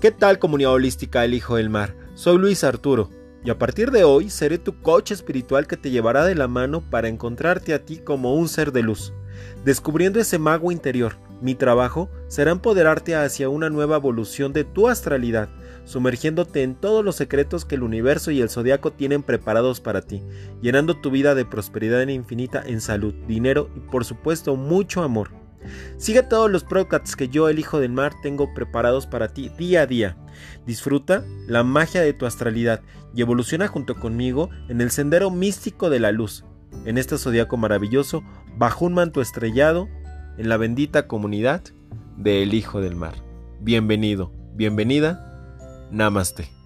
¿Qué tal comunidad holística El Hijo del Mar? Soy Luis Arturo y a partir de hoy seré tu coach espiritual que te llevará de la mano para encontrarte a ti como un ser de luz, descubriendo ese mago interior. Mi trabajo será empoderarte hacia una nueva evolución de tu astralidad, sumergiéndote en todos los secretos que el universo y el zodiaco tienen preparados para ti, llenando tu vida de prosperidad infinita en salud, dinero y por supuesto mucho amor. Sigue todos los products que yo, el Hijo del Mar, tengo preparados para ti día a día. Disfruta la magia de tu astralidad y evoluciona junto conmigo en el sendero místico de la luz, en este zodiaco maravilloso, bajo un manto estrellado, en la bendita comunidad de El Hijo del Mar. Bienvenido, bienvenida, Namaste.